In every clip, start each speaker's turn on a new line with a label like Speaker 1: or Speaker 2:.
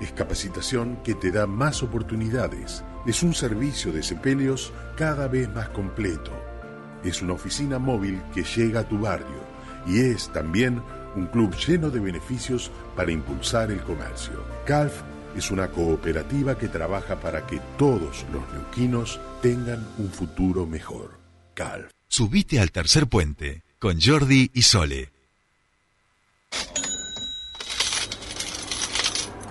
Speaker 1: es capacitación que te da más oportunidades. Es un servicio de sepelios cada vez más completo. Es una oficina móvil que llega a tu barrio y es también un club lleno de beneficios para impulsar el comercio. CALF es una cooperativa que trabaja para que todos los neuquinos tengan un futuro mejor. CALF.
Speaker 2: Subite al tercer puente con Jordi y Sole.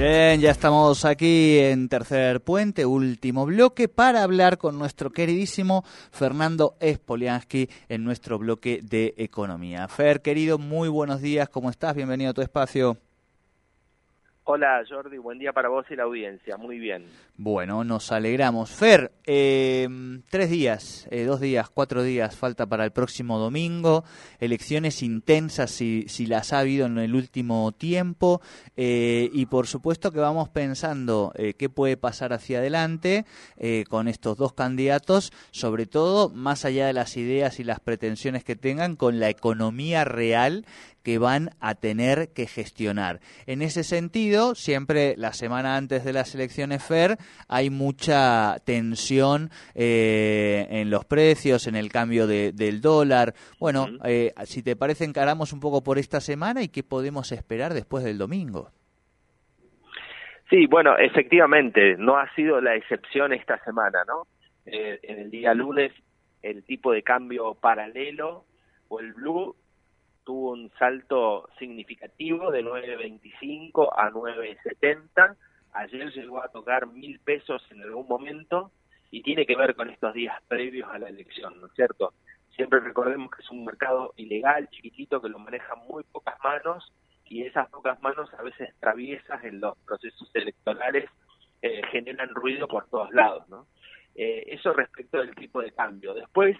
Speaker 3: Bien, ya estamos aquí en Tercer Puente, último bloque, para hablar con nuestro queridísimo Fernando Spoliansky en nuestro bloque de economía. Fer, querido, muy buenos días, ¿cómo estás? Bienvenido a tu espacio.
Speaker 4: Hola Jordi, buen día para vos y la audiencia, muy bien.
Speaker 3: Bueno, nos alegramos. Fer, eh, tres días, eh, dos días, cuatro días falta para el próximo domingo, elecciones intensas si, si las ha habido en el último tiempo eh, y por supuesto que vamos pensando qué puede pasar hacia adelante con estos dos candidatos, sobre todo más allá de las ideas y las pretensiones que tengan con la economía real que van a tener que gestionar. En ese sentido, siempre la semana antes de las elecciones FER hay mucha tensión eh, en los precios, en el cambio del dólar. Bueno, eh, si te parece, encaramos un poco por esta semana y qué podemos esperar después del domingo.
Speaker 4: Sí, bueno, efectivamente, no ha sido la excepción esta semana, ¿no? Eh, en el día lunes, el tipo de cambio paralelo o el blue tuvo un salto significativo de 9.25 a 9.70. Ayer llegó a tocar mil pesos en algún momento y tiene que ver con estos días previos a la elección, ¿no es cierto? Siempre recordemos que es un mercado ilegal, chiquitito, que lo manejan muy pocas manos y esas pocas manos a veces traviesas en los procesos electorales eh, generan ruido por todos lados, ¿no? Eh, eso respecto del tipo de cambio. Después,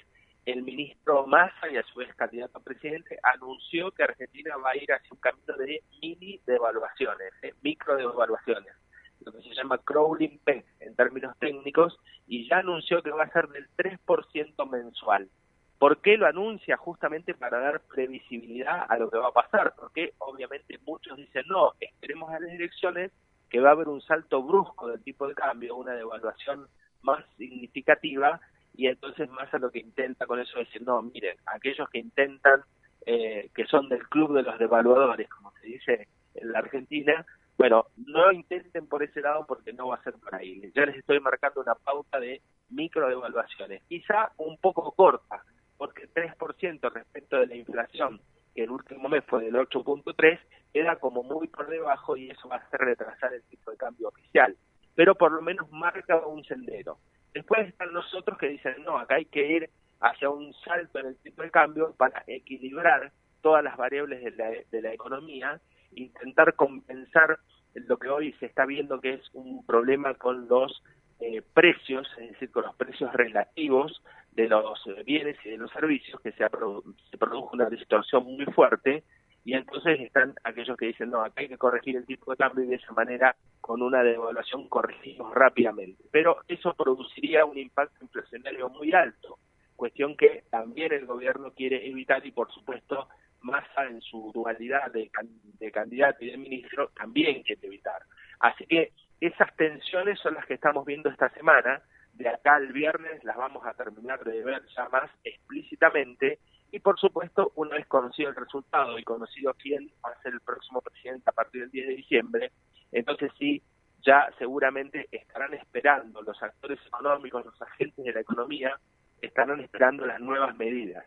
Speaker 4: el ministro Massa y a su vez candidato a presidente anunció que Argentina va a ir hacia un camino de mini devaluaciones, de micro devaluaciones, lo que se llama crawling peg en términos técnicos, y ya anunció que va a ser del 3% mensual. ¿Por qué lo anuncia? Justamente para dar previsibilidad a lo que va a pasar, porque obviamente muchos dicen, no, esperemos a las elecciones que va a haber un salto brusco del tipo de cambio, una devaluación más significativa, y entonces Massa lo que intenta con eso es decir, no, miren, aquellos que intentan, eh, que son del club de los devaluadores, como se dice en la Argentina, bueno, no intenten por ese lado porque no va a ser por ahí. Ya les estoy marcando una pauta de micro devaluaciones, quizá un poco corta, porque 3% respecto de la inflación, que el último mes fue del 8.3, queda como muy por debajo y eso va a hacer retrasar el tipo de cambio oficial. Pero por lo menos marca un sendero. Después están los otros que dicen, no, acá hay que ir hacia un salto en el tipo de cambio para equilibrar todas las variables de la, de la economía, intentar compensar lo que hoy se está viendo que es un problema con los eh, precios, es decir, con los precios relativos de los bienes y de los servicios, que se, se produjo una distorsión muy fuerte y entonces están aquellos que dicen, no, acá hay que corregir el tipo de cambio y de esa manera con una devaluación corregimos rápidamente. Pero eso produciría un impacto inflacionario muy alto, cuestión que también el gobierno quiere evitar y por supuesto Massa en su dualidad de, de candidato y de ministro también quiere evitar. Así que esas tensiones son las que estamos viendo esta semana, de acá al viernes las vamos a terminar de ver ya más explícitamente y por supuesto, una vez conocido el resultado y conocido quién va a ser el próximo presidente a partir del 10 de diciembre, entonces sí, ya seguramente estarán esperando los actores económicos, los agentes de la economía, estarán esperando las nuevas medidas,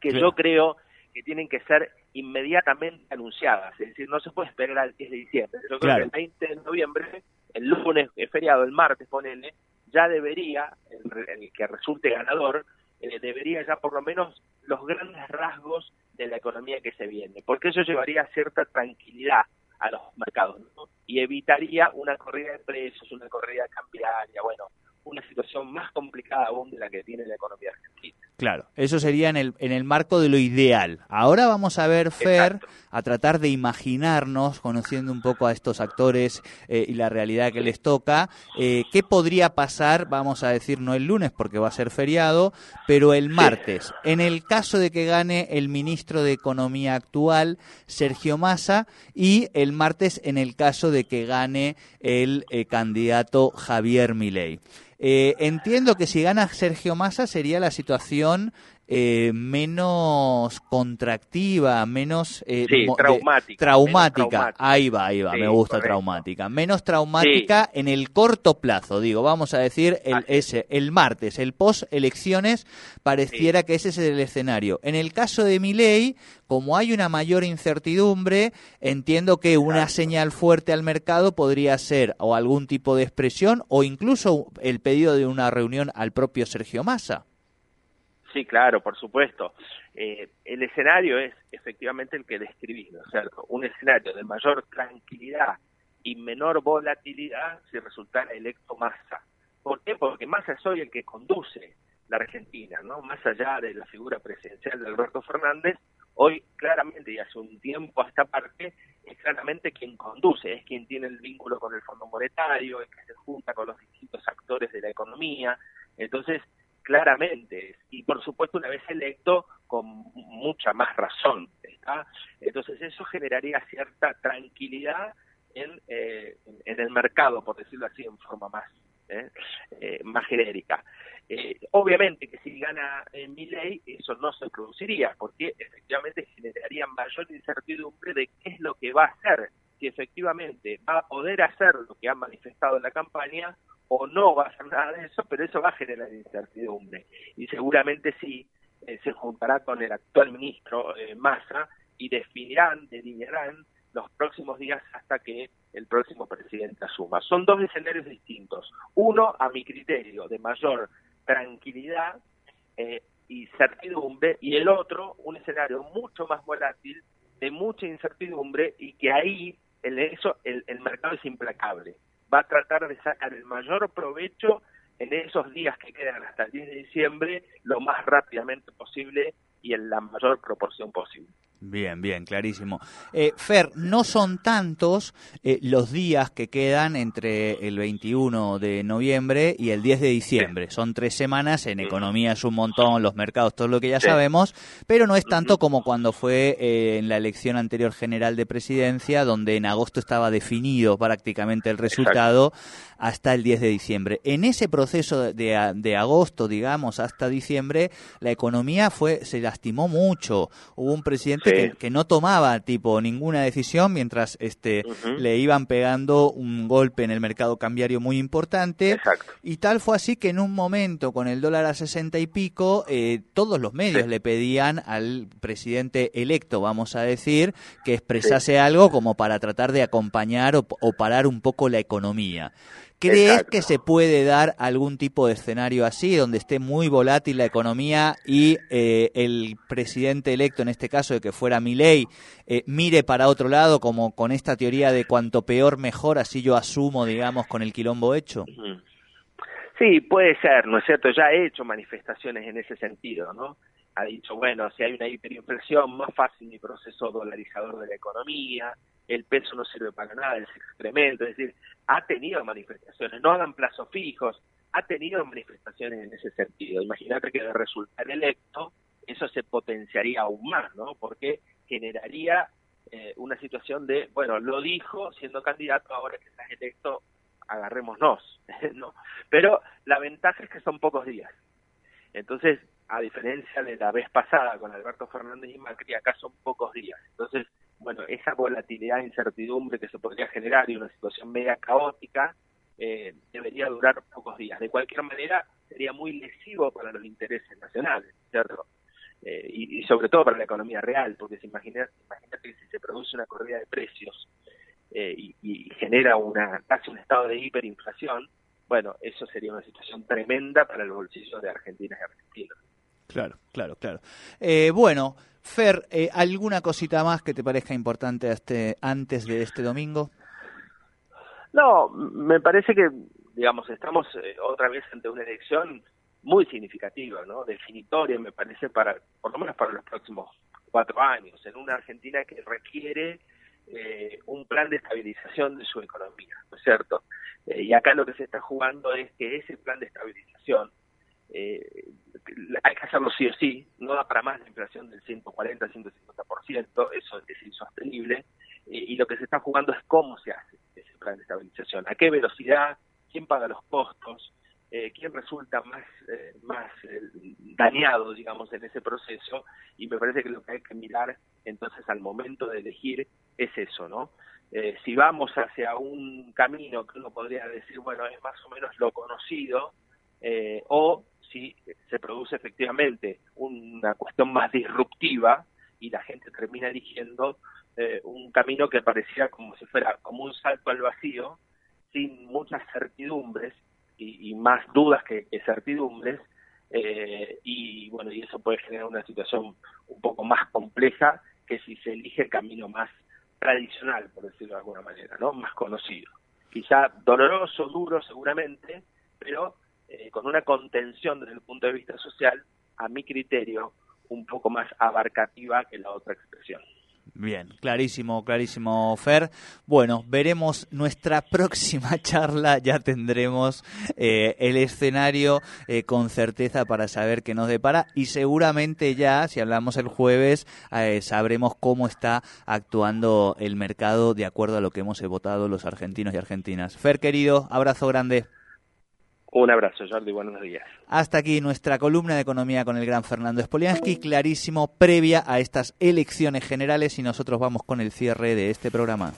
Speaker 4: que yo creo que tienen que ser inmediatamente anunciadas, es decir, no se puede esperar al 10 de diciembre. Yo creo que el 20 de noviembre, el lunes, el feriado, el martes, ponele, ya debería, el que resulte ganador, eh, debería ya por lo menos los grandes rasgos de la economía que se viene, porque eso llevaría cierta tranquilidad a los mercados y evitaría una corrida de precios, una corrida cambiaria, bueno, una situación más complicada aún de la que tiene la economía argentina.
Speaker 3: Claro, eso sería en el, en el marco de lo ideal. Ahora vamos a ver, Fer, a tratar de imaginarnos, conociendo un poco a estos actores eh, y la realidad que les toca, eh, qué podría pasar, vamos a decir, no el lunes porque va a ser feriado, pero el martes, en el caso de que gane el ministro de Economía actual, Sergio Massa, y el martes en el caso de que gane el eh, candidato Javier Milei. Eh, entiendo que si gana Sergio Massa sería la situación eh, menos contractiva, menos,
Speaker 4: eh, traumática,
Speaker 3: traumática. Ahí va, ahí va, me gusta traumática. Menos traumática en el corto plazo, digo, vamos a decir el, ese, el martes, el post elecciones, pareciera que ese es el escenario. En el caso de Milei, como hay una mayor incertidumbre, entiendo que una señal fuerte al mercado podría ser o algún tipo de expresión o incluso el pedido de una reunión al propio Sergio Massa.
Speaker 4: Sí, claro, por supuesto. Eh, el escenario es efectivamente el que describí, ¿no es cierto? Un escenario de mayor tranquilidad y menor volatilidad si resultara electo Massa. ¿Por qué? Porque Massa es hoy el que conduce la Argentina, ¿no? Más allá de la figura presidencial de Alberto Fernández, hoy claramente y hace un tiempo a esta parte es claramente quien conduce, es quien tiene el vínculo con el Fondo Monetario, es que se junta con los distintos actores de la economía. Entonces, claramente, y por supuesto una vez electo con mucha más razón. ¿está? Entonces eso generaría cierta tranquilidad en, eh, en el mercado, por decirlo así, en forma más, ¿eh? Eh, más genérica. obviamente que si gana mi ley, eso no se produciría, porque efectivamente generaría mayor incertidumbre de qué es lo que va a hacer, si efectivamente va a poder hacer lo que ha manifestado en la campaña o no va a hacer nada de eso, pero eso va a generar incertidumbre. Y seguramente sí eh, se juntará con el actual ministro eh, Massa y definirán, delinearán los próximos días hasta que el próximo presidente asuma. Son dos escenarios distintos. Uno, a mi criterio, de mayor tranquilidad eh, y certidumbre, y el otro, un escenario mucho más volátil, de mucha incertidumbre y que ahí en eso el mercado es implacable va a tratar de sacar el mayor provecho en esos días que quedan hasta el 10 de diciembre lo más rápidamente posible y en la mayor proporción posible.
Speaker 3: Bien, bien, clarísimo. Eh, Fer, no son tantos eh, los días que quedan entre el 21 de noviembre y el 10 de diciembre. Son tres semanas, en economía es un montón, los mercados, todo lo que ya sabemos, pero no es tanto como cuando fue eh, en la elección anterior general de presidencia, donde en agosto estaba definido prácticamente el resultado hasta el 10 de diciembre. En ese proceso de, de agosto, digamos, hasta diciembre, la economía fue se lastimó mucho. Hubo un presidente que, no tomaba tipo ninguna decisión mientras este le iban pegando un golpe en el mercado cambiario muy importante. Y tal fue así que en un momento con el dólar a sesenta y pico eh, todos los medios le pedían al presidente electo vamos a decir que expresase algo como para tratar de acompañar o, o parar un poco la economía ¿Crees que se puede dar algún tipo de escenario así, donde esté muy volátil la economía y eh, el presidente electo, en este caso de que fuera Milei, eh, mire para otro lado, como con esta teoría de cuanto peor mejor, así yo asumo, digamos, con el quilombo hecho?
Speaker 4: Sí, puede ser, ¿no es cierto? Ya ha hecho manifestaciones en ese sentido, ¿no? Ha dicho, bueno, si hay una hiperinflación, más fácil mi proceso dolarizador de la economía, el peso no sirve para nada, es excremento, es decir, ha tenido manifestaciones, no hagan plazos fijos, ha tenido manifestaciones en ese sentido. Imagínate que de resultar electo, eso se potenciaría aún más, ¿no? Porque generaría eh, una situación de, bueno, lo dijo siendo candidato, ahora que estás electo, agarrémonos, ¿no? Pero la ventaja es que son pocos días. Entonces, a diferencia de la vez pasada con Alberto Fernández y Macri, acá son pocos días. Entonces, bueno, esa volatilidad e incertidumbre que se podría generar y una situación media caótica eh, debería durar pocos días. De cualquier manera, sería muy lesivo para los intereses nacionales, ¿cierto? Eh, y, sobre todo para la economía real, porque imagina, imagínate que si se produce una corrida de precios eh, y, y, genera una casi un estado de hiperinflación, bueno, eso sería una situación tremenda para los bolsillos de Argentina y argentinos.
Speaker 3: Claro, claro, claro. Eh, bueno, Fer, eh, ¿alguna cosita más que te parezca importante este, antes de este domingo?
Speaker 4: No, me parece que, digamos, estamos eh, otra vez ante una elección muy significativa, ¿no? Definitoria, me parece, para, por lo menos para los próximos cuatro años, en una Argentina que requiere eh, un plan de estabilización de su economía, ¿no es cierto? Eh, y acá lo que se está jugando es que ese plan de estabilización eh, hay que hacerlo sí o sí, no da para más la inflación del 140-150%, eso es insostenible, y lo que se está jugando es cómo se hace ese plan de estabilización, a qué velocidad, quién paga los costos, eh, quién resulta más, eh, más eh, dañado, digamos, en ese proceso, y me parece que lo que hay que mirar entonces al momento de elegir es eso, ¿no? Eh, si vamos hacia un camino que uno podría decir, bueno, es más o menos lo conocido, o si se produce efectivamente una cuestión más disruptiva y la gente termina eligiendo un camino que parecía como si fuera como un salto al vacío, sin muchas certidumbres y, más dudas que, certidumbres, eh, y bueno, y eso puede generar una situación un poco más compleja que si se elige el camino más tradicional, por decirlo de alguna manera, ¿no? Más conocido. Quizá doloroso, duro seguramente, pero eh, con una contención desde el punto de vista social, a mi criterio, un poco más abarcativa que la otra expresión.
Speaker 3: Bien, clarísimo, clarísimo, Fer. Bueno, veremos nuestra próxima charla, ya tendremos eh, el escenario eh, con certeza para saber qué nos depara y seguramente ya, si hablamos el jueves, eh, sabremos cómo está actuando el mercado de acuerdo a lo que hemos votado los argentinos y argentinas. Fer, querido, abrazo grande.
Speaker 4: Un abrazo, Jordi, buenos días.
Speaker 3: Hasta aquí nuestra columna de economía con el gran Fernando Spoliansky, clarísimo, previa a estas elecciones generales y nosotros vamos con el cierre de este programa.